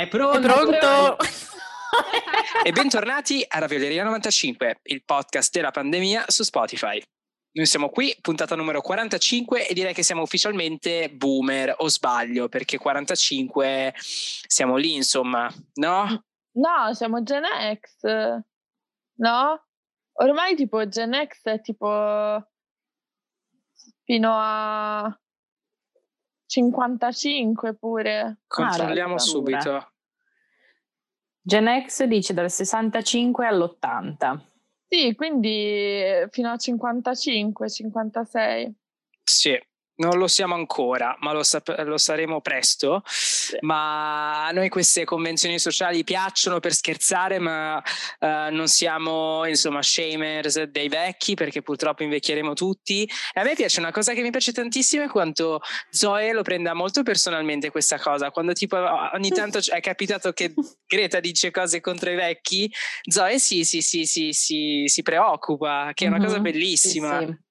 È pronto! È pronto! e bentornati a Ravioleria 95, il podcast della pandemia su Spotify. Noi siamo qui, puntata numero 45 e direi che siamo ufficialmente boomer o sbaglio perché 45 siamo lì insomma, no? No, siamo Gen X, no? Ormai tipo Gen X è tipo fino a 55 pure. Controlliamo Ah, subito. Gen X dice dal 65 all'80. Sì, quindi fino a 55, 56. Sì, non lo siamo ancora, ma lo, sap- lo saremo presto. Ma a noi queste convenzioni sociali piacciono per scherzare, ma eh, non siamo insomma shamers dei vecchi perché purtroppo invecchieremo tutti. E a me piace una cosa che mi piace tantissimo è quanto Zoe lo prenda molto personalmente questa cosa. Quando tipo ogni tanto è capitato che Greta dice cose contro i vecchi, Zoe sì, sì, sì, sì, sì, si preoccupa, che è una cosa Mhm, bellissima. sì, sì.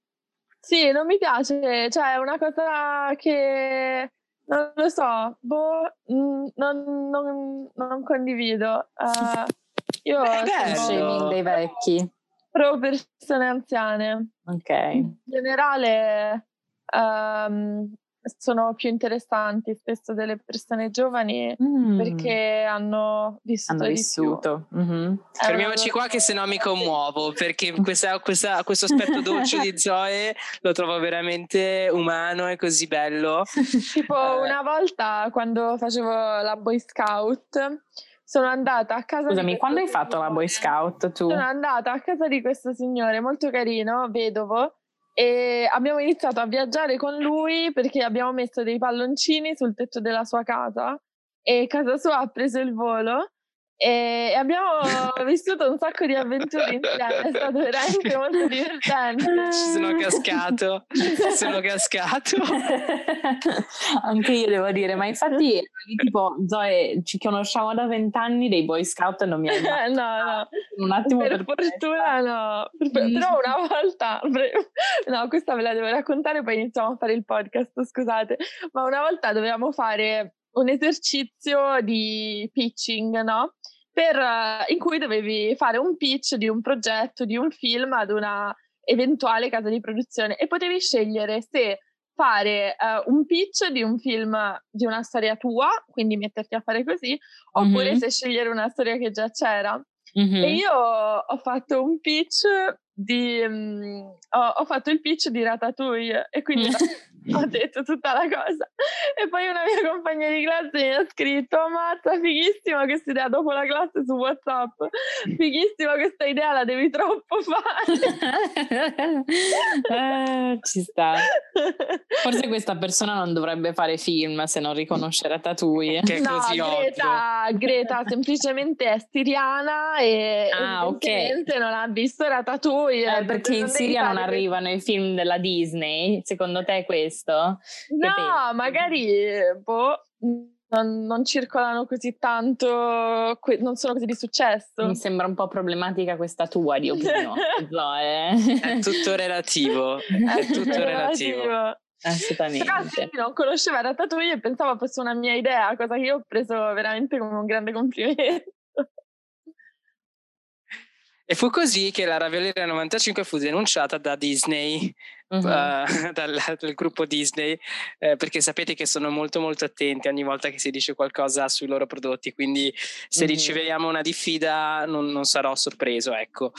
Sì, non mi piace, cioè è una cosa che non lo so, boh, mm, non, non- non condivido. Eh, io Beh, sono Shaming dei vecchi. pro persone anziane. Ok. In generale ehm, sono più interessanti spesso delle persone giovani Mm, perché hanno vissuto hanno di più. vissuto. mhm. È Fermiamoci qua che se no mi commuovo perché questa- questa- questo aspetto dolce di Zoe lo trovo veramente umano e così bello. Tipo Eh. una volta quando facevo la Boy Scout sono andata a casa di Scusami, quando hai fatto la Boy. Scout tu? Sono andata a casa di questo signore molto carino, vedovo, e abbiamo iniziato a viaggiare con lui perché abbiamo messo dei palloncini sul tetto della sua casa e casa sua ha preso il volo e abbiamo vissuto un sacco di avventure insieme, è stato veramente molto divertente. Ci sono cascato, ci sono cascato. Anche io devo dire, ma infatti lì tipo Zoe ci conosciamo da vent'anni dei Boy Scout e non mi hai mai Eh, no, no. un attimo per fortuna no, Per- Mm. però una volta, no, questa ve la devo raccontare, poi iniziamo a fare il podcast, scusate, ma una volta dovevamo fare un esercizio di pitching, no? Per, eh, in cui dovevi fare un pitch di un progetto, di un film ad una eventuale casa di produzione e potevi scegliere se fare eh, un pitch di un film di una storia tua, quindi metterti a fare così, oppure Mhm. se scegliere una storia che già c'era. Mhm. E io ho fatto un pitch di. mm, ho, ho fatto il pitch di Ratatouille e quindi ho detto tutta la cosa. E poi una mia compagna di classe mi ha scritto: Ammazza, fighissima questa idea dopo la classe su WhatsApp. Fighissima questa idea, la devi troppo fare. Eh, ci sta. Forse questa persona non dovrebbe fare film se non riconosce Ratatouille. Che è no, così ovvio. Greta, Greta semplicemente è siriana e Ah, ok. evidentemente non ha visto Ratatouille. Eh, perché in Siria non arrivano i film della Disney? Secondo te è questo? No, magari boh, non, non circolano così tanto, que- non sono così di successo. Mi sembra un po' problematica questa tua di opinione, Zoe. È tutto relativo, è tutto relativo. Però Assolutamente. sì, non conosceva Ratatouille e pensavo fosse una mia idea, cosa che io ho preso veramente come un grande complimento. E fu così che la Ravioleria 95 fu denunciata da Disney, Mhm. eh, dal, dal gruppo Disney, eh, perché sapete che sono molto molto attenti ogni volta che si dice qualcosa sui loro prodotti, quindi se Mhm. riceviamo una diffida non, non sarò sorpreso, ecco.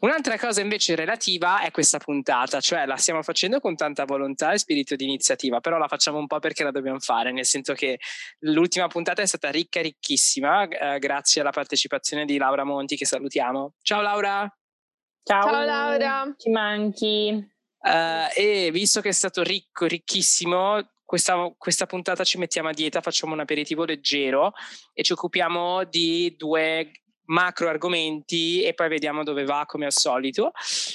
Un'altra cosa invece relativa è questa puntata, cioè la stiamo facendo con tanta volontà e spirito di iniziativa, però la facciamo un po' perché la dobbiamo fare, nel senso che l'ultima puntata è stata ricca, ricchissima, eh, grazie alla partecipazione di Laura Monti che salutiamo. Ciao Laura! Ciao. Ciao Laura. Ci manchi. Eh, e visto che è stato ricco, ricchissimo, questa, questa puntata ci mettiamo a dieta, facciamo un aperitivo leggero e ci occupiamo di due macro argomenti e poi vediamo dove va come al solito.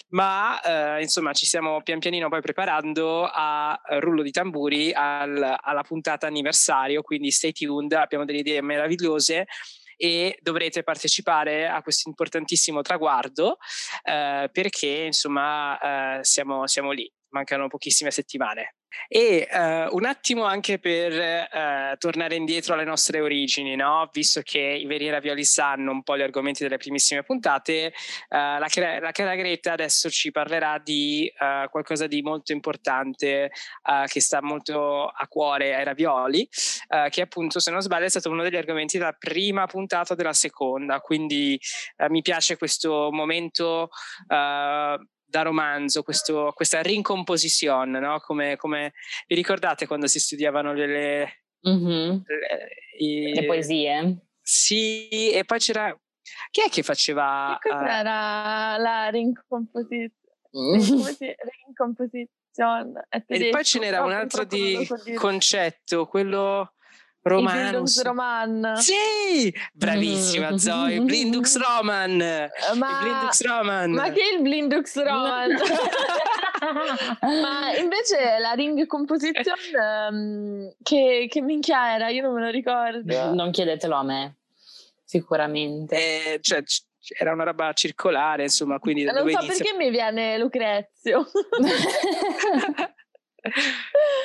Ma eh, insomma ci stiamo pian pianino poi preparando a rullo di tamburi al- alla puntata anniversario quindi stay tuned abbiamo delle idee meravigliose e dovrete partecipare a questo importantissimo traguardo eh, perché insomma eh, siamo, siamo lì, mancano pochissime settimane. E uh, un attimo anche per uh, tornare indietro alle nostre origini, no? visto che i veri ravioli sanno un po' gli argomenti delle primissime puntate, uh, la, la cara Greta adesso ci parlerà di qualcosa di molto importante che sta molto a cuore ai ravioli, che appunto se non sbaglio è stato uno degli argomenti della prima puntata della seconda, quindi mi piace questo momento da romanzo, questo, questa rincomposizione, no? come, come, vi ricordate quando si studiavano le, le, mm-hmm. le, i, le poesie? Sì, e poi c'era... Chi è che faceva... Che cos'era uh, la rincomposizione? rincomposizione. E poi ce n'era un altro di concetto, quello Romance. Roman. Sì, bravissima Zoe, Blindux Roman. Ma, Blindux Roman. ma che è il Blindux Roman? ma invece la ring composizione um, che, che minchia era? Io non me lo ricordo. Non chiedetelo a me, sicuramente. Eh, cioè, era una roba circolare, insomma, quindi non so inizia... perché mi viene Lucrezio.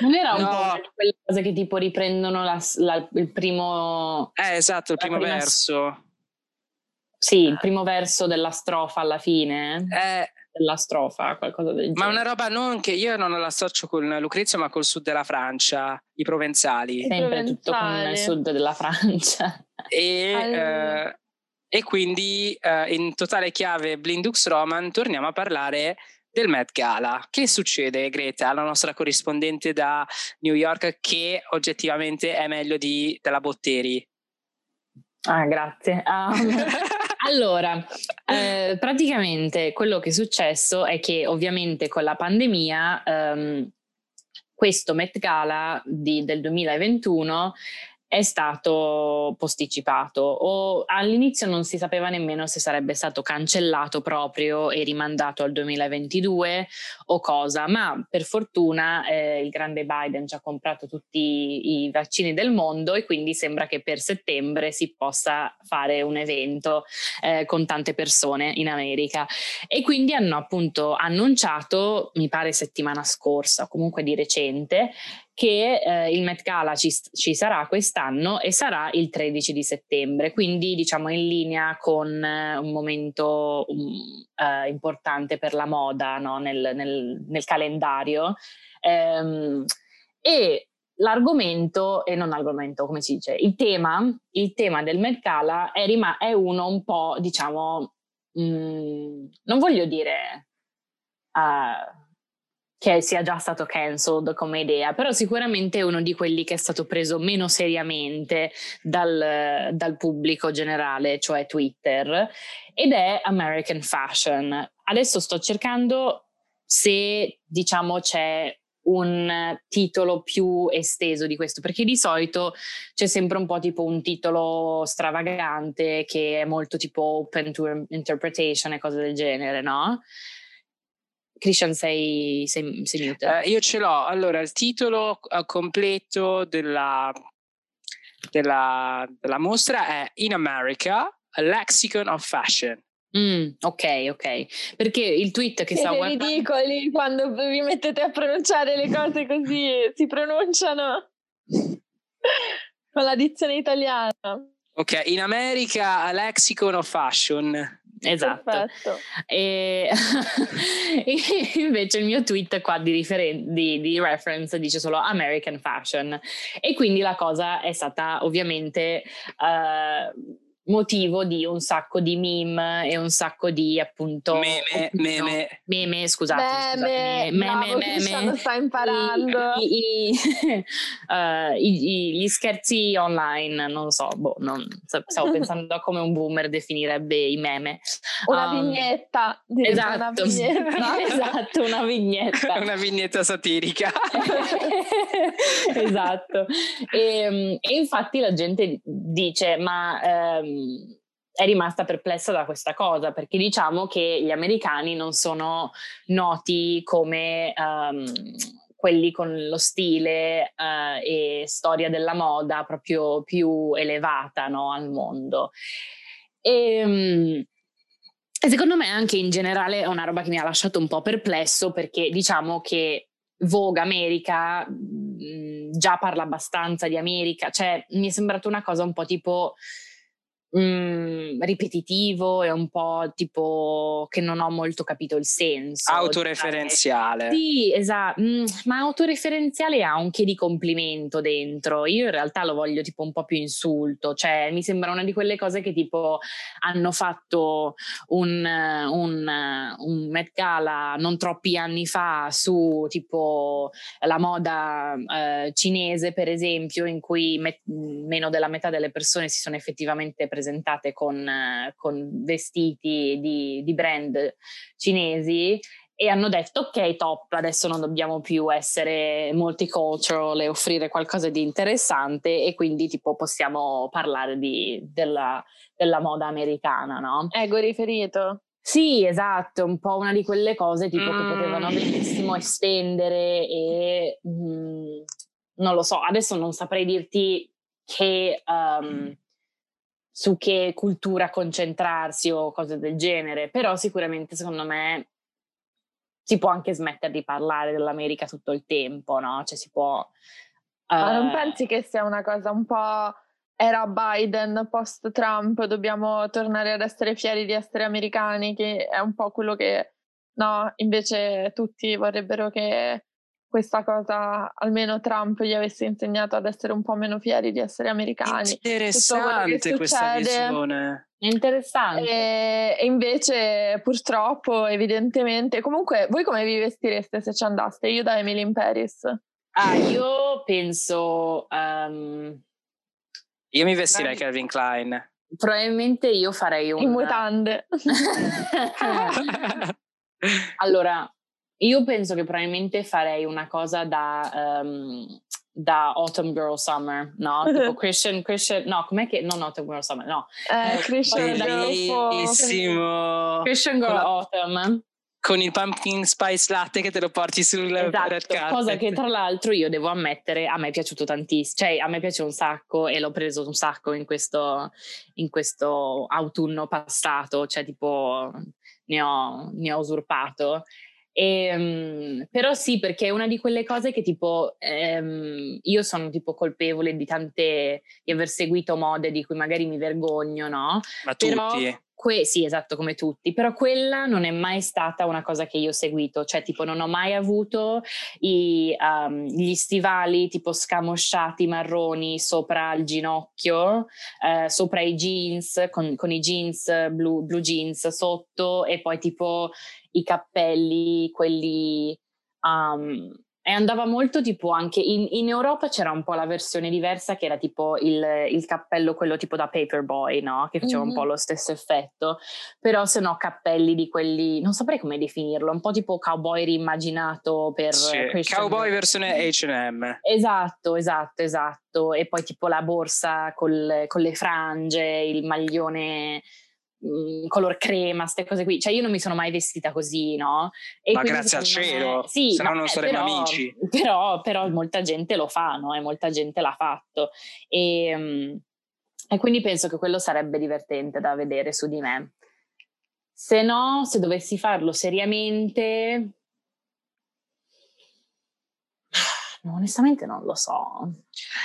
Non era un no. po' quelle cose che tipo riprendono la, la, il primo... Eh, esatto, il primo prima... verso. Sì, il primo verso della strofa alla fine. Eh, della strofa, qualcosa del genere. Ma una roba non che io non la associo con Lucrezia, ma col sud della Francia, i provenzali. Sempre provenzali. tutto con il sud della Francia. E, allora. eh, e quindi eh, in totale chiave Blindux Roman torniamo a parlare del Met Gala. Che succede, Greta, la nostra corrispondente da New York, che oggettivamente è meglio di, della Botteri? Ah, grazie. Um, allora, eh, praticamente quello che è successo è che ovviamente con la pandemia um, questo Met Gala di, del 2021 è stato posticipato o all'inizio non si sapeva nemmeno se sarebbe stato cancellato proprio e rimandato al 2022 o cosa, ma per fortuna eh, il grande Biden ci ha comprato tutti i vaccini del mondo e quindi sembra che per settembre si possa fare un evento eh, con tante persone in America. E quindi hanno appunto annunciato, mi pare settimana scorsa o comunque di recente, che eh, il Met Gala ci, ci, sarà quest'anno e sarà il 13 di settembre, quindi diciamo in linea con eh, un momento um, eh, importante per la moda no? nel, nel, nel, calendario. Ehm, e l'argomento, e non l'argomento, come si dice, il tema, il tema del Met Gala è, rima- è uno un po', diciamo, mh, mm, non voglio dire... Uh, che sia già stato cancelled come idea, però sicuramente è uno di quelli che è stato preso meno seriamente dal, dal pubblico generale, cioè Twitter, ed è American Fashion. Adesso sto cercando se diciamo c'è un titolo più esteso di questo, perché di solito c'è sempre un po' tipo un titolo stravagante che è molto tipo open to interpretation e cose del genere, no? Christian, sei, sei, sei mute. Uh, io ce l'ho. Allora, il titolo uh, completo della, della, della, mostra è In America, a Lexicon of Fashion. Mm, ok, ok. Perché il tweet che Siete stavo guardando... ridicoli quando vi mettete a pronunciare le cose così, si pronunciano con la dizione italiana. Ok, in America, a Lexicon of Fashion. Esatto. E, invece il mio tweet qua di, referen- di, di, reference dice solo American Fashion e quindi la cosa è stata ovviamente uh, motivo di un sacco di meme e un sacco di appunto meme, no, meme. meme scusate, meme, scusate meme, meme, meme. sta imparando I, i, uh, i, gli scherzi online non so boh, non, stavo pensando a come un boomer definirebbe i meme una um, vignetta esatto una vignetta. esatto una vignetta una vignetta satirica esatto e, e, infatti la gente dice ma um, è rimasta perplessa da questa cosa perché diciamo che gli americani non sono noti come um, quelli con lo stile uh, e storia della moda proprio più elevata no, al mondo. E, um, secondo me anche in generale è una roba che mi ha lasciato un po' perplesso perché diciamo che Vogue America mh, già parla abbastanza di America, cioè mi è sembrata una cosa un po' tipo mh, ripetitivo e un po' tipo che non ho molto capito il senso. Autoreferenziale. Sì, esatto, mm, ma autoreferenziale ha un che di complimento dentro. Io in realtà lo voglio tipo un po' più insulto, cioè mi sembra una di quelle cose che tipo hanno fatto un, un, un Met Gala non troppi anni fa su tipo la moda eh, cinese per esempio in cui me- meno della metà delle persone si sono effettivamente presentate presentate con, con vestiti di, di brand cinesi e hanno detto ok top adesso non dobbiamo più essere multicultural e offrire qualcosa di interessante e quindi tipo possiamo parlare di, della, della, moda americana no? ego riferito sì esatto un po' una di quelle cose tipo mm. che potevano benissimo estendere e mh, mm, non lo so adesso non saprei dirti che um, su che cultura concentrarsi o cose del genere, però sicuramente secondo me si può anche smettere di parlare dell'America tutto il tempo, no? Cioè si può... Uh... Ma non eh, pensi che sia una cosa un po' era Biden post Trump, dobbiamo tornare ad essere fieri di essere americani, che è un po' quello che no, invece tutti vorrebbero che questa cosa almeno Trump gli avesse insegnato ad essere un po' meno fieri di essere americani. Interessante questa visione. Interessante. E, e, invece purtroppo, evidentemente, comunque voi come vi vestireste se ci andaste? Io da Emily in Paris. Ah, io penso... Um, io mi vestirei Calvin Klein. Probabilmente io farei un... In mutande. allora, io penso che probabilmente farei una cosa da, um, da Autumn Girl Summer, no? Tipo Christian, Christian, no, com'è che, non Autumn Girl Summer, no. Eh, Christian Bellissimo. Christian Girl la, Autumn. Con il pumpkin spice latte che te lo porti sul esatto, red carpet. Cosa che tra l'altro io devo ammettere, a me è piaciuto tantissimo, cioè a me piace un sacco e l'ho preso un sacco in questo, in questo autunno passato, cioè tipo ne ho, ne ho usurpato. E, um, però sì, perché è una di quelle cose che tipo um, io sono tipo colpevole di tante, di aver seguito mode di cui magari mi vergogno, no? Ma però, tutti? Que- sì, esatto, come tutti, però quella non è mai stata una cosa che io ho seguito, cioè tipo non ho mai avuto i, um, gli stivali tipo scamosciati marroni sopra il ginocchio, eh, sopra i jeans, con, con i jeans blu, blu jeans sotto e poi tipo i cappelli, quelli... Um, e andava molto tipo anche in, in, Europa c'era un po' la versione diversa che era tipo il, il cappello quello tipo da paperboy no? che faceva mm-hmm. un po' lo stesso effetto però se no cappelli di quelli non saprei come definirlo un po' tipo cowboy rimmaginato per sì, cowboy versione H&M esatto esatto esatto e poi tipo la borsa col, con le frange il maglione Mm, color crema, queste cose qui. Cioè, io non mi sono mai vestita così, no? E ma grazie al cielo, me... sì, se no non saremmo però, amici. Però, però, molta gente lo fa, no? E molta gente l'ha fatto. E, mm, e quindi penso che quello sarebbe divertente da vedere su di me. Se no, se dovessi farlo seriamente, onestamente non lo so.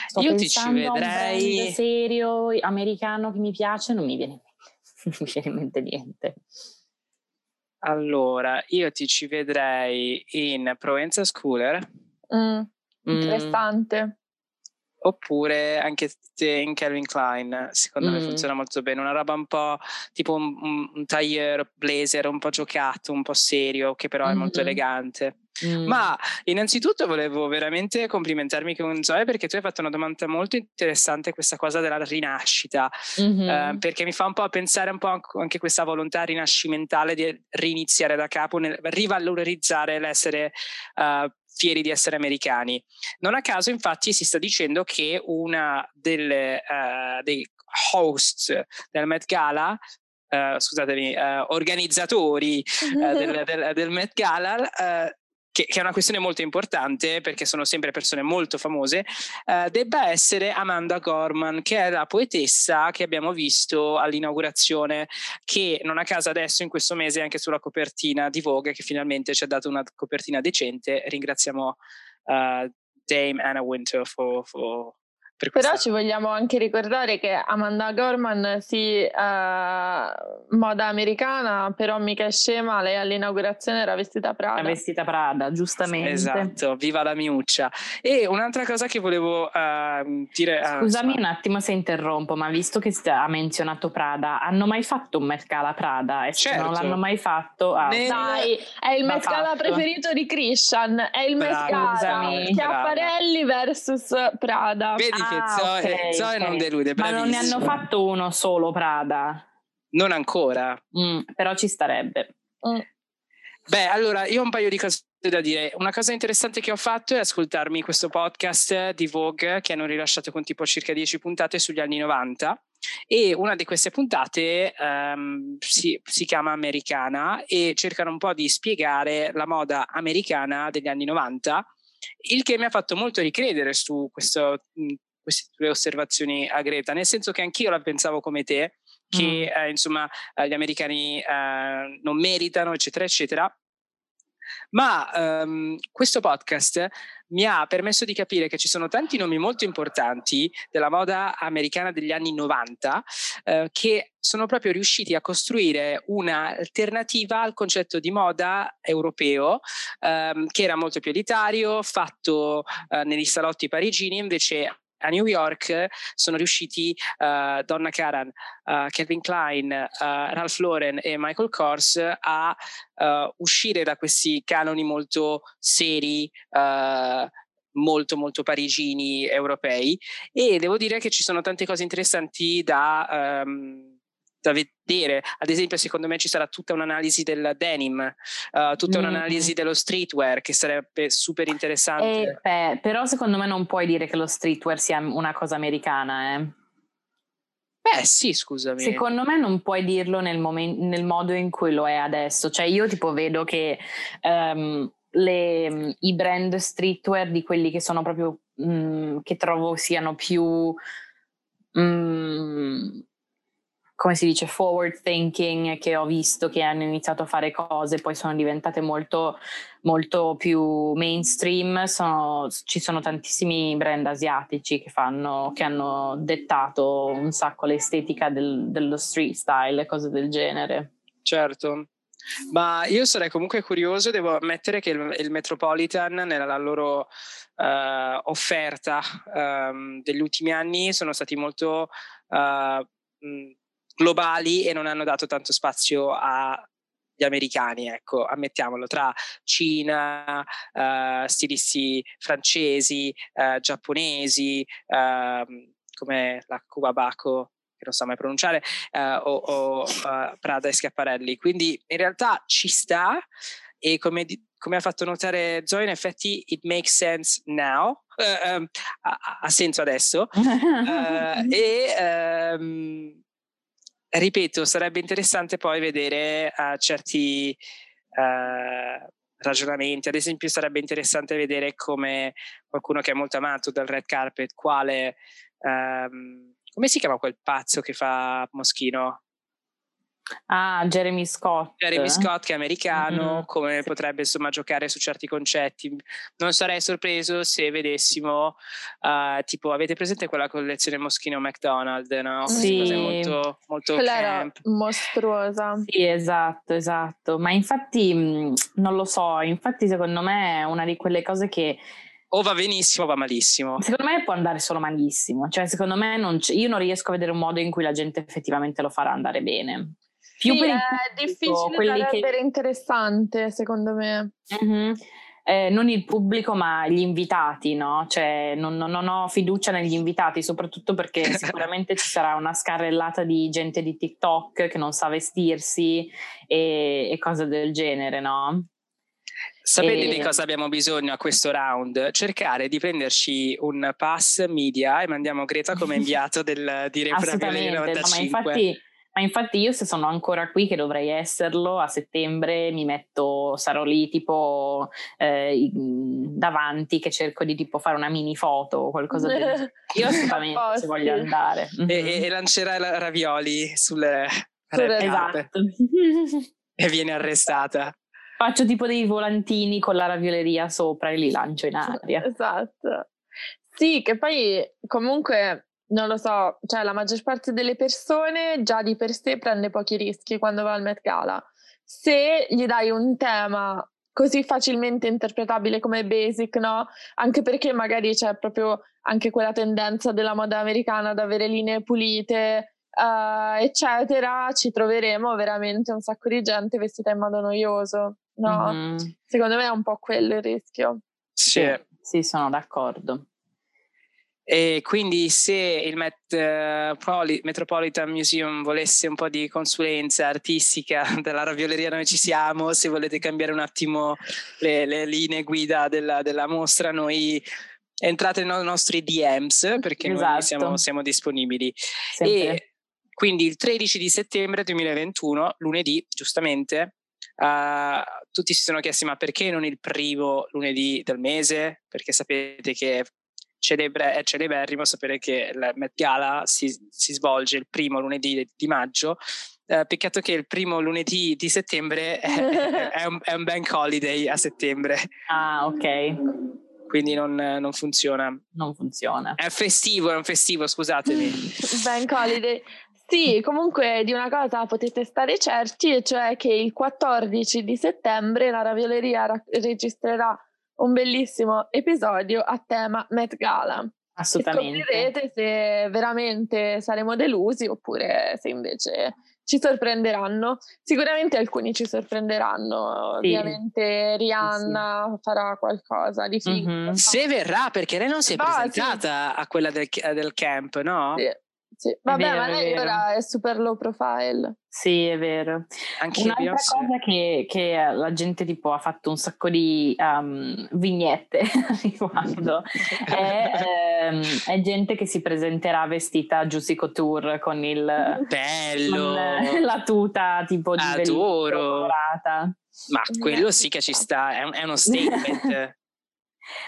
Sto Io ti ci vedrei. un serio americano che mi piace, non mi viene non mi viene in mente niente. Allora, io ti ci vedrei in Provenza Schooler. Mm, interessante. Mm. Oppure anche in Calvin Klein, secondo mm. me funziona molto bene. Una roba un po' tipo un, un, un tailleur blazer un po' giocato, un po' serio, che però mm-hmm. è molto elegante. Mm. Ma innanzitutto volevo veramente complimentarmi con Zoe perché tu hai fatto una domanda molto interessante, questa cosa della rinascita, mm-hmm. eh, perché mi fa un po' pensare un po' anche questa volontà rinascimentale di riniziare da capo, nel rivalorizzare l'essere uh, fieri di essere americani. Non a caso, infatti, si sta dicendo che una delle, uh, dei host del Met Gala Uh, scusatemi, uh, organizzatori uh, del, del, del, Met Gala che, che, è una questione molto importante perché sono sempre persone molto famose, eh, debba essere Amanda Gorman, che è la poetessa che abbiamo visto all'inaugurazione, che non a caso adesso in questo mese è anche sulla copertina di Vogue, che finalmente ci ha dato una copertina decente. Ringraziamo uh, Dame Anna Winter for, for però ci vogliamo anche ricordare che Amanda Gorman sì, uh, moda americana, però mica è scema, lei all'inaugurazione era vestita Prada. Era vestita Prada, giustamente. Esatto, viva la miuccia. E un'altra cosa che volevo uh, dire... Scusami insomma. un attimo se interrompo, ma visto che ha menzionato Prada, hanno mai fatto un Mercala Prada? E certo. se non l'hanno mai fatto... Ah, Nel... Dai, è il Mercala preferito di Christian, è il Mercala. Chiapparelli versus Prada. Vedi ah, che Zoe, okay, Zoe okay. non delude. Ma non ne hanno fatto uno solo Prada? Non ancora. Mm, però ci starebbe. Mm. Beh, allora io ho un paio di cose da dire. Una cosa interessante che ho fatto è ascoltarmi questo podcast di Vogue che hanno rilasciato con tipo circa 10 puntate sugli anni 90 e una di queste puntate um, si, si, chiama Americana e cercano un po' di spiegare la moda americana degli anni 90 il che mi ha fatto molto ricredere su questo queste tue osservazioni a Greta, nel senso che anch'io la pensavo come te, che mm. eh, insomma eh, gli americani eh, non meritano, eccetera, eccetera. Ma um, questo podcast mi ha permesso di capire che ci sono tanti nomi molto importanti della moda americana degli anni 90 eh, che sono proprio riusciti a costruire un'alternativa al concetto di moda europeo ehm, che era molto più elitario, fatto eh, negli salotti parigini, invece a New York sono riusciti uh, Donna Karan, uh, Calvin Klein, uh, Ralph Lauren e Michael Kors a uscire da questi canoni molto seri, molto molto parigini europei. E devo dire che ci sono tante cose interessanti da um, da vedere. Ad esempio, secondo me ci sarà tutta un'analisi del denim, uh, tutta mm. un'analisi dello streetwear che sarebbe super interessante. Eh, beh, però secondo me non puoi dire che lo streetwear sia una cosa americana, eh. Beh, sì, scusami. Secondo me non puoi dirlo nel, momen- nel modo in cui lo è adesso. Cioè, io tipo vedo che um, le, i brand streetwear di quelli che sono proprio um, che trovo siano più um, come si dice, forward thinking che ho visto che hanno iniziato a fare cose, poi sono diventate molto, molto più mainstream. Sono, ci sono tantissimi brand asiatici che, fanno, che hanno dettato un sacco l'estetica del, dello street style cose del genere. Certo. Ma io sarei comunque curioso, devo ammettere che il, il Metropolitan nella loro uh, offerta um, degli ultimi anni sono stati molto uh, globali e non hanno dato tanto spazio agli americani, ecco, ammettiamolo, tra Cina, uh, stilisti francesi, uh, giapponesi, uh, come la Kuwabako, che non so mai pronunciare, uh, o, o Prada e Schiaparelli. Quindi in realtà ci sta e come, come ha fatto notare Zoe, in effetti it makes sense now, um, ha, ha, senso adesso. e um, ripeto, sarebbe interessante poi vedere uh, certi uh, ragionamenti. Ad esempio, sarebbe interessante vedere come qualcuno che è molto amato dal red carpet, quale. Um, come si chiama quel pazzo che fa Moschino? Ah, Jeremy Scott. Jeremy Scott che è americano, mm-hmm. come sì. potrebbe insomma giocare su certi concetti. Non sarei sorpreso se vedessimo, uh, tipo, avete presente quella collezione Moschino McDonald, no? Sì. molto, molto quella era mostruosa. Sì, esatto, esatto. Ma infatti, mm, non lo so, infatti secondo me è una di quelle cose che o va benissimo o va malissimo. Secondo me può andare solo malissimo, cioè secondo me non io non riesco a vedere un modo in cui la gente effettivamente lo farà andare bene. Più sì, per il pubblico, è difficile da rendere che... interessante, secondo me. Mm-hmm. Eh, non il pubblico, ma gli invitati, no? Cioè, non, non, ho fiducia negli invitati, soprattutto perché sicuramente ci sarà una scarrellata di gente di TikTok che non sa vestirsi e, e cose del genere, no? Sapete e... di cosa abbiamo bisogno a questo round? Cercare di prenderci un pass media e mandiamo Greta come inviato del, di Reprabile 95. No, ma infatti Ma infatti io se sono ancora qui, che dovrei esserlo, a settembre mi metto, sarò lì tipo eh, davanti che cerco di tipo fare una mini foto o qualcosa del genere. Io assolutamente ci voglio andare. E, mm-hmm. e lancerai la ravioli sulle... sulle esatto. e viene arrestata. Faccio tipo dei volantini con la ravioleria sopra e li lancio in aria. Esatto. Sì, che poi comunque non lo so, cioè la maggior parte delle persone già di per sé prende pochi rischi quando va al Met Gala. Se gli dai un tema così facilmente interpretabile come basic, no? Anche perché magari c'è proprio anche quella tendenza della moda americana ad avere linee pulite, uh, eccetera, ci troveremo veramente un sacco di gente vestita in modo noioso, no? Mm-hmm. Secondo me è un po' quello il rischio. Sì, sì sono d'accordo. E quindi se il Met, uh, Metropolitan Museum volesse un po' di consulenza artistica della ravioleria noi ci siamo, se volete cambiare un attimo le, le linee guida della, della, mostra noi entrate nei nostri DMs perché esatto. noi siamo, siamo disponibili. E quindi il 13 di settembre 2021, lunedì, giustamente, uh, tutti si sono chiesti ma perché non il primo lunedì del mese? Perché sapete che celebre, è celeberrimo sapere che la Met Gala si, si svolge il primo lunedì di, di maggio. Uh, peccato che il primo lunedì di settembre è, è, un, è, un, bank holiday a settembre. Ah, ok. Quindi non, non, funziona. Non funziona. È festivo, è un festivo, scusatemi. bank holiday. Sì, comunque di una cosa potete stare certi, e cioè che il 14 di settembre la ravioleria ra- registrerà un bellissimo episodio a tema Met Gala. Assolutamente. E scoprirete se veramente saremo delusi oppure se invece ci sorprenderanno. Sicuramente alcuni ci sorprenderanno. Sì. Ovviamente Rihanna sì. farà qualcosa di figo. Mm-hmm. Se verrà, perché lei non si è ah, presentata sì. a quella del, del camp, no? Sì. Sì. Vabbè, vero, ma lei ora è super low profile. Sì, è vero. Anche Un'altra cosa che, che, la gente tipo ha fatto un sacco di um, vignette riguardo è, ehm, è, gente che si presenterà vestita a Juicy Couture con il bello con la tuta tipo di Adoro. Ma quello sì che ci sta, è, è uno statement.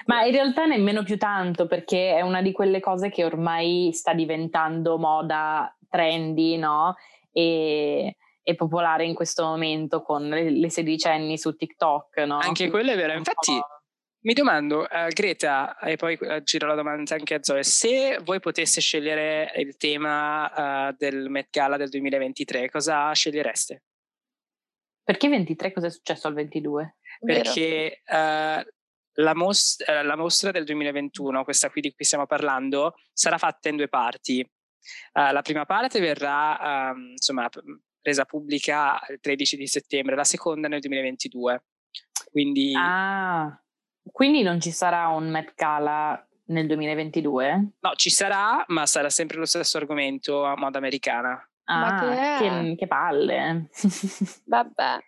Ma in realtà nemmeno più tanto, perché è una di quelle cose che ormai sta diventando moda trendy, no? E, e popolare in questo momento con le, le sedicenni su TikTok, no? Anche quello è vero. Infatti, mi domando, uh, Greta, e poi uh, giro la domanda anche a Zoe, se voi poteste scegliere il tema uh, del Met Gala del 2023, cosa scegliereste? Perché 23? Cosa è successo al 22? Perché uh, la, mos- eh, la, mostra del 2021, questa qui di cui stiamo parlando, sarà fatta in due parti. Uh, la prima parte verrà uh, insomma, resa pubblica il 13 di settembre, la seconda nel 2022. Quindi... Ah, quindi non ci sarà un Met Gala nel 2022? No, ci sarà, ma sarà sempre lo stesso argomento a moda americana. Ah, che, che, che palle. Vabbè.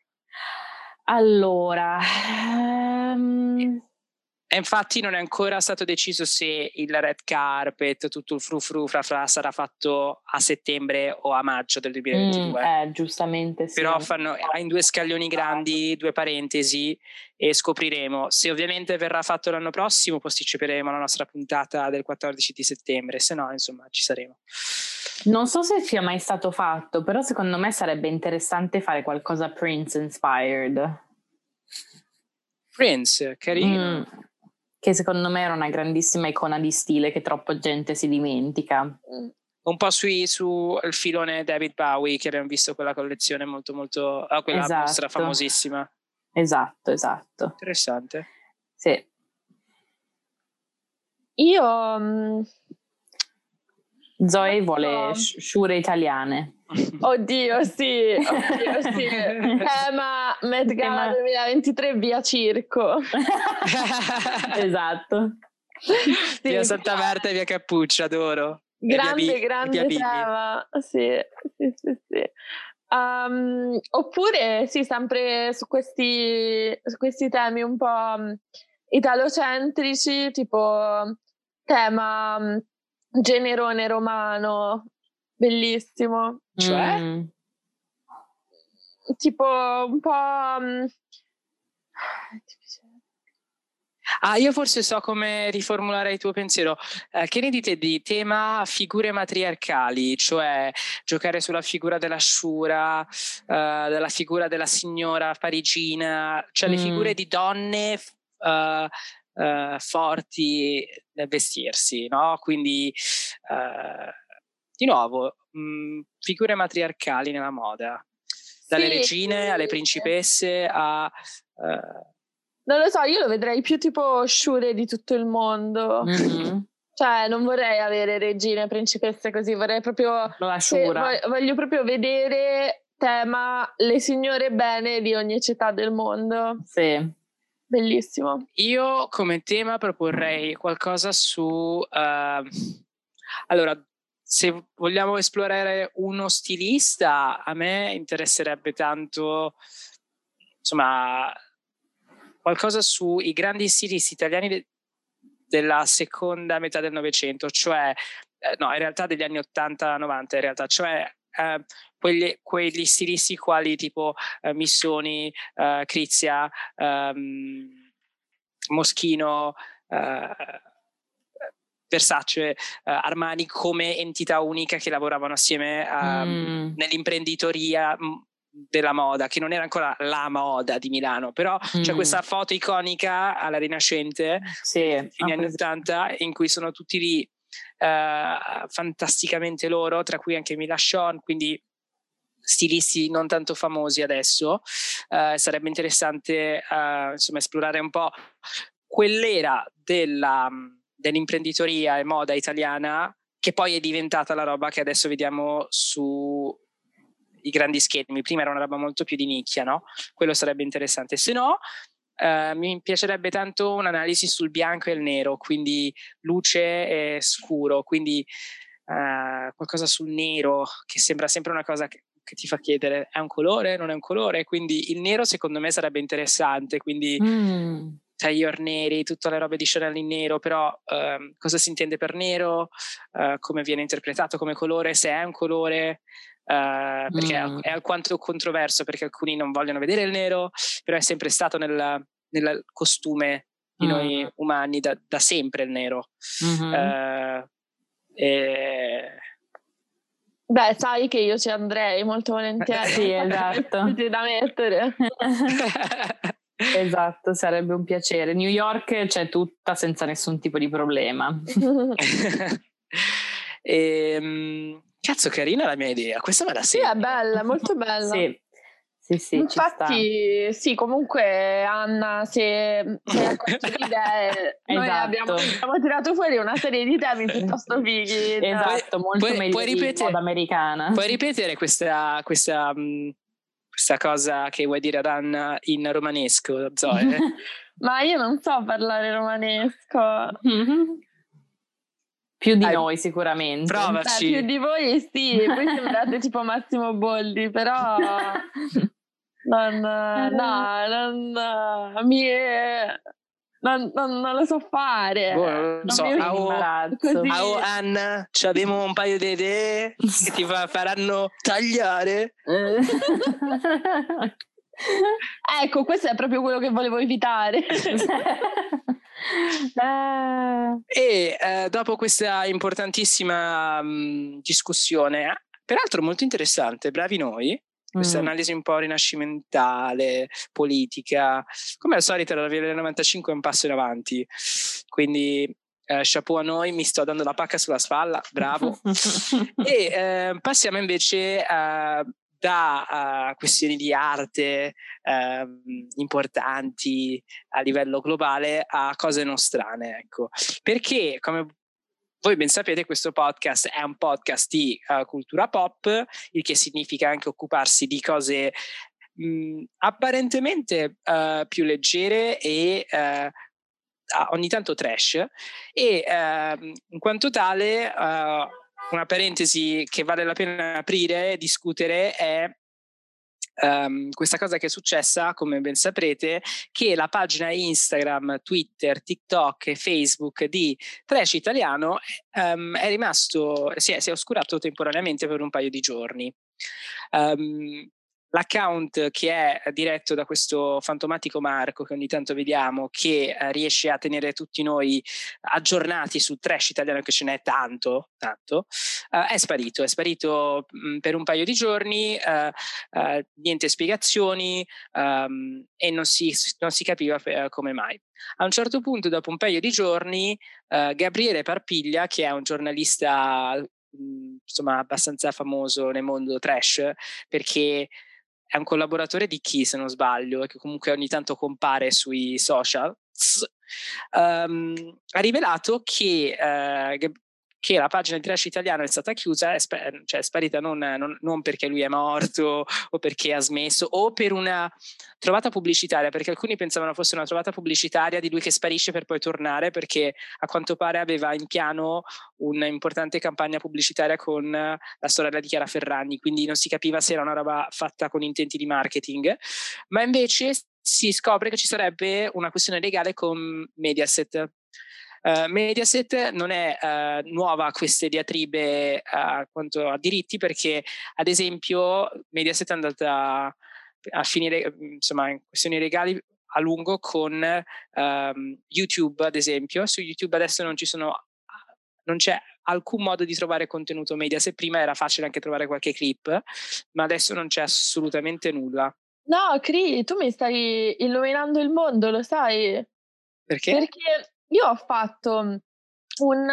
Allora, um, e infatti non è ancora stato deciso se il red carpet, tutto il fru fru fra fra sarà fatto a settembre o a maggio del 2022. Mm, eh, giustamente sì. Però fanno in due scaglioni grandi, due parentesi e scopriremo. Se ovviamente verrà fatto l'anno prossimo posticiperemo la nostra puntata del 14 di settembre, se no insomma ci saremo. Non so se sia mai stato fatto, però secondo me sarebbe interessante fare qualcosa Prince inspired. Prince, carino. Mm che secondo me era una grandissima icona di stile che troppa gente si dimentica. Un po' sui, sul filone David Bowie, che abbiamo visto quella collezione molto, molto. Ah, quella esatto. mostra famosissima. Esatto, esatto. Interessante. Sì. Io um, Zoe vuole sciure italiane. Oddio, sì, oddio, sì. Tema Met Gala Tema... 2023 via Circo. esatto. Sì, via Santa Marta e via Cappuccia, adoro. Grande, via, grande via tema. Sì, sì, sì, sì. Um, oppure, sì, sempre su questi, su questi temi un po' um, italocentrici, tipo tema um, generone romano, Bellissimo. Cioè? Mm. Tipo un po'... Um... Ah, io forse so come riformulare il tuo pensiero. Eh, che ne dite di tema figure matriarcali, cioè giocare sulla figura della sciura, eh, della figura della signora parigina, cioè mm. le figure di donne eh, eh, forti nel vestirsi, no? Quindi, eh, di nuovo, mh, mm, figure matriarcali nella moda, dalle sì, regine sì. alle principesse a... Uh, non lo so, io lo vedrei più tipo sciure di tutto il mondo. Mm-hmm. Cioè, non vorrei avere regine, principesse così, vorrei proprio... La sciura. Voglio proprio vedere tema le signore bene di ogni città del mondo. Sì. Bellissimo. Io come tema proporrei qualcosa su... Uh, allora, se vogliamo esplorare uno stilista, a me interesserebbe tanto, insomma, qualcosa sui grandi stilisti italiani de- della seconda metà del Novecento, cioè, eh, no, in realtà degli anni 80-90, in realtà, cioè eh, quegli, quegli, stilisti quali tipo eh, Missoni, eh, Crizia, ehm, Moschino, eh, Versace, uh, Armani come entità unica che lavoravano assieme uh, mm. nell'imprenditoria mm, della moda, che non era ancora la moda di Milano, però mm. c'è questa foto iconica alla Rinascente, sì, fine anni 80, in cui sono tutti lì uh, fantasticamente loro, tra cui anche Mila Sean, quindi stilisti non tanto famosi adesso. Uh, sarebbe interessante uh, insomma esplorare un po' quell'era della dell'imprenditoria e moda italiana che poi è diventata la roba che adesso vediamo sui grandi schermi. Prima era una roba molto più di nicchia, no? Quello sarebbe interessante. Se no, eh, mi piacerebbe tanto un'analisi sul bianco e il nero, quindi luce e scuro, quindi eh, qualcosa sul nero, che sembra sempre una cosa che, che, ti fa chiedere è un colore, non è un colore, quindi il nero secondo me sarebbe interessante, quindi... Mm taglior neri, tutte le robe di Chanel in nero, però ehm, cosa si intende per nero, eh, come viene interpretato come colore, se è un colore, eh, perché mm. è, è, alquanto controverso perché alcuni non vogliono vedere il nero, però è sempre stato nel, nel costume di mm. noi umani da, da, sempre il nero. Mm-hmm. Eh, e... Beh, sai che io ci andrei molto volentieri. sì, esatto. da mettere. Esatto, sarebbe un piacere. New York c'è tutta senza nessun tipo di problema. e, ehm, cazzo, carina la mia idea. Questa me la sento. Sì, è bella, molto bella. sì. Sì, sì, Infatti, sì, comunque Anna, se, se hai idee, esatto. noi abbiamo, abbiamo, tirato fuori una serie di temi piuttosto fighi. Esatto, molto puoi, meglio puoi ripetere, americana. Puoi ripetere questa, questa mh, questa cosa che vuoi dire ad Anna in romanesco, Zoe? Ma io non so parlare romanesco. Più di Dai, noi sicuramente. Provaci. Beh, più di voi sì, poi sembrate tipo Massimo Boldi, però non, no, non, mi, non, non, non, lo so fare. Boh, non so. Au, au, Anna, abbiamo un paio di idee che ti faranno tagliare. ecco, questo è proprio quello che volevo evitare. e eh, dopo questa importantissima mh, discussione, peraltro molto interessante, bravi noi, questa mm. analisi un po' rinascimentale, politica. Come al solito la Via del 95 è un passo in avanti, quindi eh, chapeau a noi, mi sto dando la pacca sulla spalla, bravo. e eh, passiamo invece a, da uh, questioni di arte uh, importanti a livello globale a cose nostrane, ecco. Perché, come voi ben sapete, questo podcast è un podcast di uh, cultura pop, il che significa anche occuparsi di cose mh, apparentemente uh, più leggere e uh, ogni tanto trash. E ehm, in quanto tale, una parentesi che vale la pena aprire e discutere è um, questa cosa che è successa, come ben saprete, che la pagina Instagram, Twitter, TikTok e Facebook di Trash Italiano um, è rimasto, si è, si è, oscurato temporaneamente per un paio di giorni. Um, L'account che è diretto da questo fantomatico Marco che ogni tanto vediamo, che eh, riesce a tenere tutti noi aggiornati sul trash italiano, che ce n'è tanto, tanto eh, è sparito. È sparito mm, per un paio di giorni, eh, niente spiegazioni ehm, e non si, non si capiva come mai. A un certo punto, dopo un paio di giorni, Gabriele Parpiglia, che è un giornalista mm, insomma abbastanza famoso nel mondo trash perché è un collaboratore di chi se non sbaglio che comunque ogni tanto compare sui social. Um, ha rivelato che uh, che la pagina di Trash Italiano è stata chiusa, è, sp- cioè è sparita non, non, non, perché lui è morto o perché ha smesso o per una trovata pubblicitaria, perché alcuni pensavano fosse una trovata pubblicitaria di lui che sparisce per poi tornare, perché a quanto pare aveva in piano un'importante campagna pubblicitaria con la sorella di Chiara Ferragni, quindi non si capiva se era una roba fatta con intenti di marketing, ma invece si scopre che ci sarebbe una questione legale con Mediaset Uh, Mediaset non è uh, nuova a queste diatribe uh, quanto a diritti perché ad esempio Mediaset è andata a finire insomma in questioni legali a lungo con um, YouTube ad esempio su YouTube adesso non ci sono non c'è alcun modo di trovare contenuto Mediaset prima era facile anche trovare qualche clip ma adesso non c'è assolutamente nulla No, Cri, tu mi stai illuminando il mondo, lo sai? Perché? Perché io ho fatto un,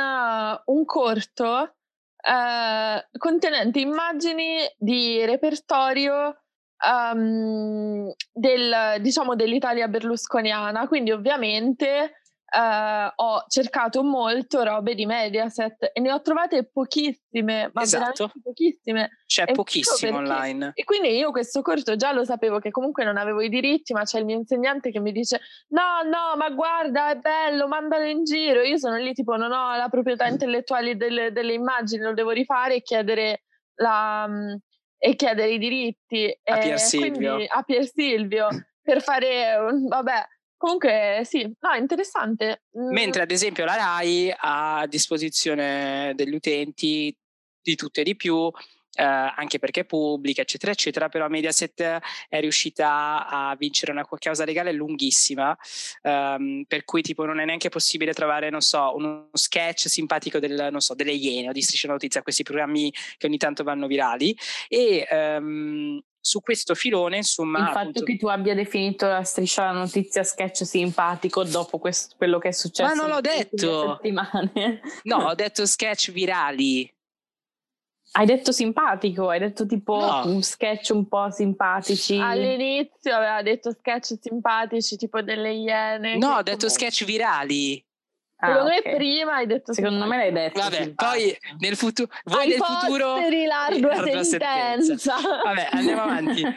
un corto eh, contenente immagini di repertorio um, del, diciamo, dell'Italia berlusconiana, quindi ovviamente Uh, ho cercato molto robe di Mediaset e ne ho trovate pochissime, ma esatto. pochissime. C'è e pochissimo online. E quindi io questo corto già lo sapevo che comunque non avevo i diritti, ma c'è il mio insegnante che mi dice no, no, ma guarda, è bello, mandalo in giro. Io sono lì tipo non ho la proprietà intellettuale delle, delle immagini, lo devo rifare e chiedere la... Um, e chiedere i diritti a Pier Silvio, a Pier Silvio per fare, vabbè, Comunque sì, no, interessante. Mm. Mentre ad esempio la RAI ha a disposizione degli utenti di tutto e di più, eh, anche perché è pubblica, eccetera, eccetera, però Mediaset è riuscita a vincere una causa legale lunghissima, ehm, per cui tipo non è neanche possibile trovare, non so, uno sketch simpatico del, so, delle Iene o di Striscia Notizia, questi programmi che ogni tanto vanno virali, e ehm, su questo filone, insomma. Il fatto che tu abbia definito la striscia la notizia sketch simpatico dopo questo, quello che è successo. Ma non l'ho detto. No, ho detto sketch virali. Hai detto simpatico, hai detto tipo no. un sketch un po' simpatici. All'inizio aveva detto sketch simpatici, tipo delle iene. No, ho detto sketch virali. Ah, Secondo okay. me prima hai detto Secondo me l'hai detto. Vabbè, poi nel futuro voi Ai nel futuro l'ardua sentenza. Vabbè, andiamo avanti.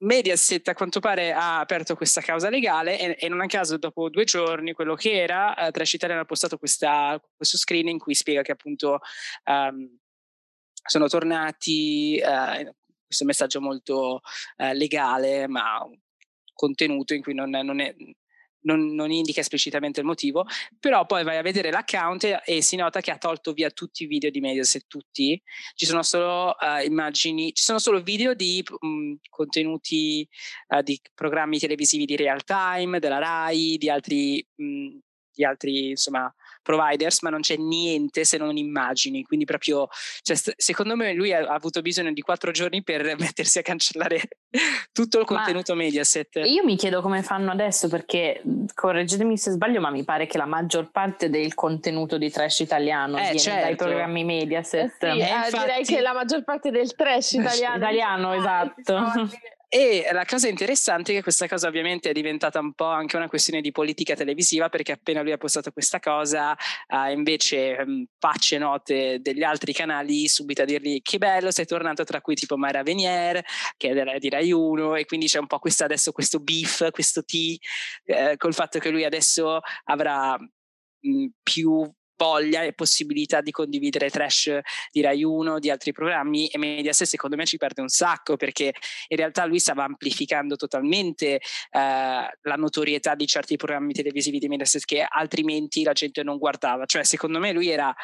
Mediaset a quanto pare ha aperto questa causa legale e, e non a caso dopo due giorni quello che era eh, Trash Italian ha postato questa, questo screen in cui spiega che appunto um, sono tornati uh, questo messaggio molto uh, legale ma contenuto in cui non, non, è, non, non, indica esplicitamente il motivo, però poi vai a vedere l'account e, si nota che ha tolto via tutti i video di Mediaset, tutti, ci sono solo uh, immagini, ci sono solo video di um, contenuti uh, di programmi televisivi di real time, della RAI, di altri, um, di altri insomma providers, ma non c'è niente se non immagini. Quindi proprio, cioè, secondo me lui ha, avuto bisogno di quattro giorni per mettersi a cancellare tutto il contenuto ma Mediaset. Io mi chiedo come fanno adesso perché, correggetemi se sbaglio, ma mi pare che la maggior parte del contenuto di trash italiano eh, viene certo. dai programmi Mediaset. Eh sì, eh, infatti... direi che la maggior parte del trash italiano. italiano, esatto. E la cosa interessante è che questa cosa ovviamente è diventata un po' anche una questione di politica televisiva perché appena lui ha postato questa cosa uh, invece um, facce note degli altri canali subito a dirgli che bello sei tornato tra cui tipo Mara Venier che è di Rai 1 e quindi c'è un po' questa, adesso questo beef, questo T eh, col fatto che lui adesso avrà mh, più voglia e possibilità di condividere trash di Rai 1, di altri programmi e Mediaset secondo me ci perde un sacco perché in realtà lui stava amplificando totalmente eh, la notorietà di certi programmi televisivi di Mediaset che altrimenti la gente non guardava, cioè secondo me lui era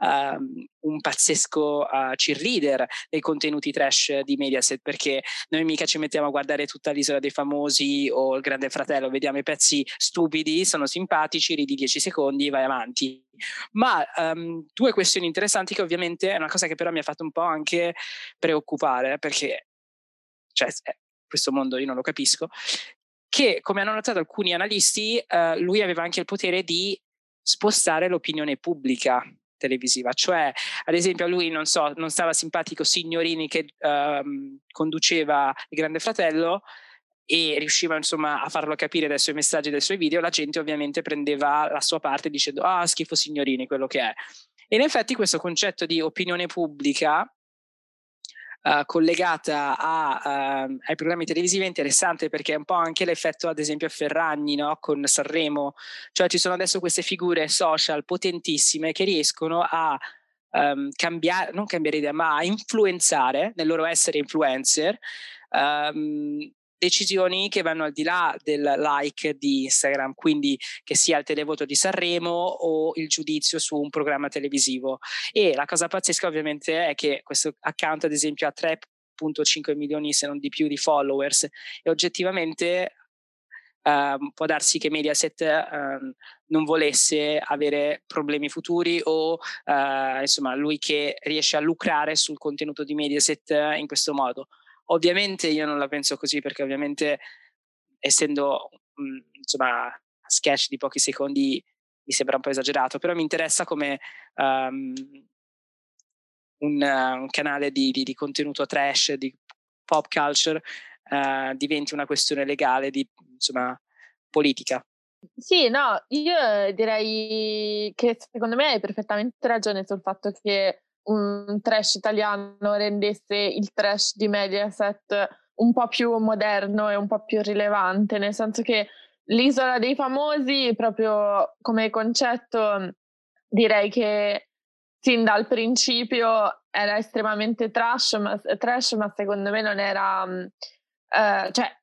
uh, un pazzesco uh, cheerleader dei contenuti trash di Mediaset perché noi mica ci mettiamo a guardare tutta l'isola dei famosi o il grande fratello, vediamo i pezzi stupidi, sono simpatici, ridi 10 secondi, vai avanti. Ma um, due questioni interessanti che ovviamente è una cosa che però mi ha fatto un po' anche preoccupare perché cioè, eh, questo mondo io non lo capisco, che come hanno notato alcuni analisti, uh, lui aveva anche il potere di spostare l'opinione pubblica televisiva, cioè ad esempio a lui non so, non stava simpatico Signorini che uh, conduceva il Grande Fratello e riusciva insomma a farlo capire dai suoi messaggi dai suoi video, la gente ovviamente prendeva la sua parte dicendo ah schifo Signorini, quello che è. E in effetti questo concetto di opinione pubblica Uh, collegata a, uh, ai programmi televisivi è interessante perché è un po' anche l'effetto ad esempio a Ferragni no? con Sanremo, cioè ci sono adesso queste figure social potentissime che riescono a um, cambiare, non cambiare idea, ma a influenzare nel loro essere influencer um, decisioni che vanno al di là del like di Instagram, quindi che sia il televoto di Sanremo o il giudizio su un programma televisivo. E la cosa pazzesca ovviamente è che questo account ad esempio ha 3.5 milioni se non di più di followers e oggettivamente Uh, può darsi che Mediaset uh, non volesse avere problemi futuri o uh, insomma lui che riesce a lucrare sul contenuto di Mediaset in questo modo. Ovviamente io non la penso così perché ovviamente essendo mh, mm, insomma sketch di pochi secondi mi sembra un po' esagerato, però mi interessa come um, un, un, canale di, di, di, contenuto trash, di pop culture, uh, diventi una questione legale, di insomma politica. Sì, no, io direi che secondo me hai perfettamente ragione sul fatto che un trash italiano rendesse il trash di Mediaset un po' più moderno e un po' più rilevante, nel senso che l'isola dei famosi, proprio come concetto, direi che sin dal principio era estremamente trash, ma, trash, ma secondo me non era... Uh, cioè,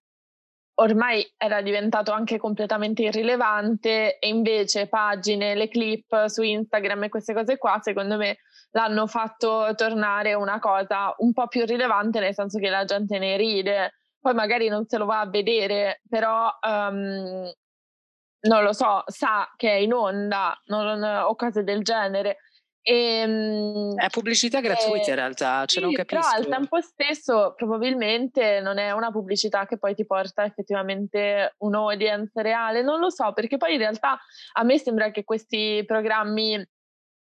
ormai era diventato anche completamente irrilevante e invece pagine, le clip su Instagram e queste cose qua, secondo me l'hanno fatto tornare una cosa un po' più rilevante, nel senso che la gente ne ride. Poi magari non se lo va a vedere, però um, non lo so, sa che è in onda non, o cose del genere. E, ehm, è pubblicità gratuita e, in realtà, cioè sì, non capisco. Però al tempo stesso probabilmente non è una pubblicità che poi ti porta effettivamente un audience reale, non lo so, perché poi in realtà a me sembra che questi programmi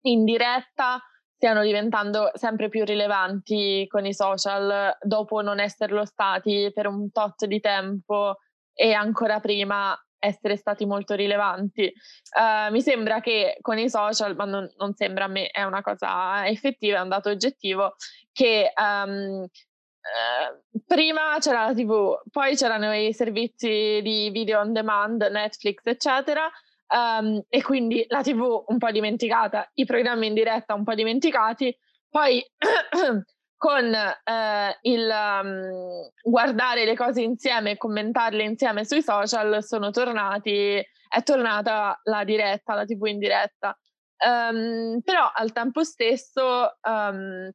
in diretta stiano diventando sempre più rilevanti con i social dopo non esserlo stati per un tot di tempo e ancora prima essere stati molto rilevanti. Uh, mi sembra che con i social, ma non, non, sembra a me, è una cosa effettiva, è un dato oggettivo, che um, uh, prima c'era la TV, poi c'erano i servizi di video on demand, Netflix, eccetera, Um, e quindi la TV un po' dimenticata, i programmi in diretta un po' dimenticati, poi con eh, il um, guardare le cose insieme e commentarle insieme sui social sono tornati, è tornata la diretta, la TV in diretta. Um, però al tempo stesso um,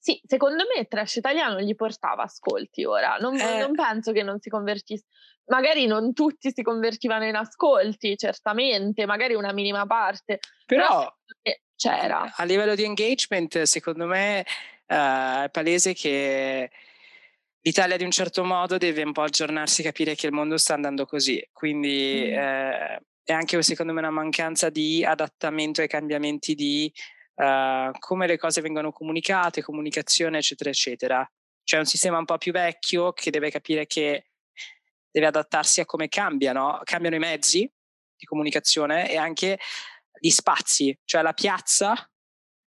sì, secondo me trash italiano gli portava ascolti ora. Non, eh. non, penso che non si convertisse. Magari non tutti si convertivano in ascolti, certamente, magari una minima parte. Però, però c'era. A livello di engagement, secondo me uh, è palese che l'Italia di un certo modo deve un po' aggiornarsi, capire che il mondo sta andando così. Quindi mm. eh, è anche secondo me una mancanza di adattamento ai cambiamenti di uh, come le cose vengono comunicate, comunicazione, eccetera, eccetera. C'è un sistema un po' più vecchio che deve capire che deve adattarsi a come cambiano, cambiano i mezzi di comunicazione e anche gli spazi, cioè la piazza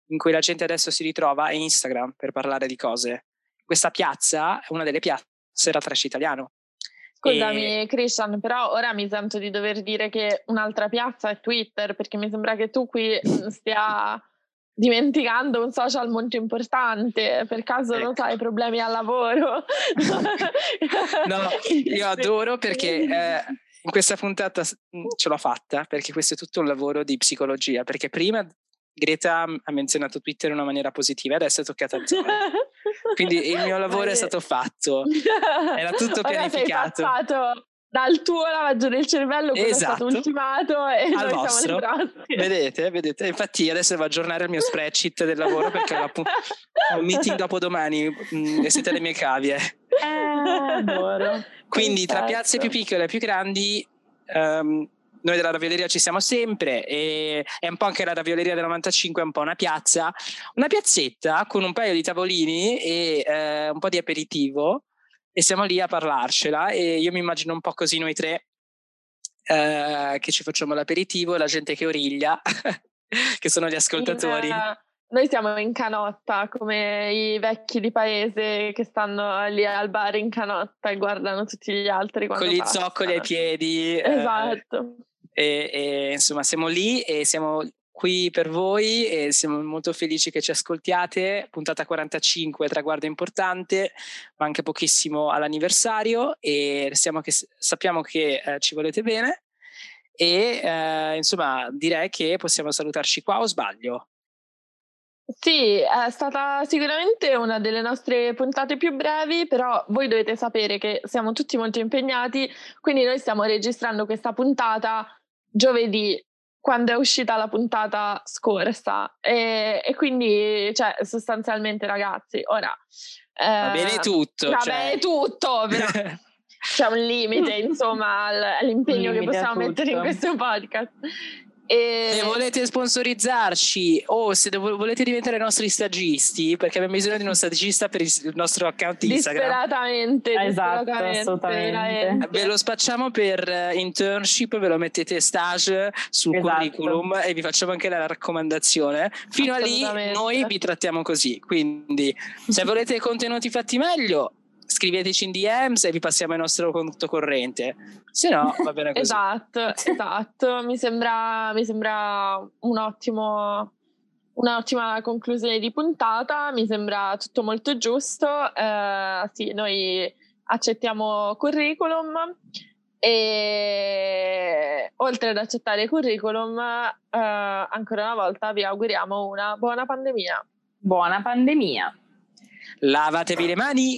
in cui la gente adesso si ritrova è Instagram per parlare di cose. Questa piazza è una delle piazze era trash italiano. Scusami, e... Christian, però ora mi sento di dover dire che un'altra piazza è Twitter, perché mi sembra che tu qui stia dimenticando un social molto importante, per caso ecco. non sai problemi al lavoro? no, io adoro perché eh, in questa puntata ce l'ho fatta, perché questo è tutto un lavoro di psicologia, perché prima Greta ha menzionato Twitter in una maniera positiva, adesso è toccata a Zoe. Quindi il mio lavoro è stato fatto, era tutto pianificato. Ora sei dal tuo lavaggio del cervello quello esatto. è stato esatto. ultimato e Al vostro. vedete, vedete infatti adesso devo aggiornare il mio spreadsheet del lavoro perché ho un meeting dopo domani mm, e siete le mie cavie eh, quindi tra piazze più piccole e più grandi um, noi della ravioleria ci siamo sempre e è un po' anche la ravioleria del 95 è un po' una piazza una piazzetta con un paio di tavolini e eh, un po' di aperitivo e siamo lì a parlarcela e io mi immagino un po' così noi tre eh, che ci facciamo l'aperitivo e la gente che origlia, che sono gli ascoltatori. In, noi siamo in canotta come i vecchi di paese che stanno lì al bar in canotta e guardano tutti gli altri. Con gli passano. zoccoli ai piedi. Esatto. Eh, e, e, insomma siamo lì e siamo qui per voi e siamo molto felici che ci ascoltiate. Puntata 45, traguardo importante, manca pochissimo all'anniversario e che, sappiamo che eh, ci volete bene e eh, insomma direi che possiamo salutarci qua o sbaglio? Sì, è stata sicuramente una delle nostre puntate più brevi, però voi dovete sapere che siamo tutti molto impegnati, quindi noi stiamo registrando questa puntata giovedì quando è uscita la puntata scorsa. E, e quindi cioè, sostanzialmente ragazzi ora eh, va bene tutto va cioè... bene tutto però c'è un limite insomma all'impegno che possiamo mettere in questo podcast e... Se volete sponsorizzarci o se volete diventare i nostri stagisti, perché abbiamo bisogno di uno stagista per il nostro account Instagram. Disperatamente, esatto, assolutamente. Ve lo spacciamo per eh, internship, ve lo mettete stage sul esatto. curriculum e vi facciamo anche la raccomandazione. Fino a lì noi vi trattiamo così. Quindi se volete contenuti fatti meglio, scriveteci in DMs e vi passiamo il nostro conto corrente. Se no, va bene così. esatto, esatto. Mi sembra, mi sembra un ottimo, un'ottima conclusione di puntata. Mi sembra tutto molto giusto. Eh, sì, noi accettiamo curriculum e oltre ad accettare il curriculum, eh, ancora una volta vi auguriamo una buona pandemia. Buona pandemia. Lavatevi le mani.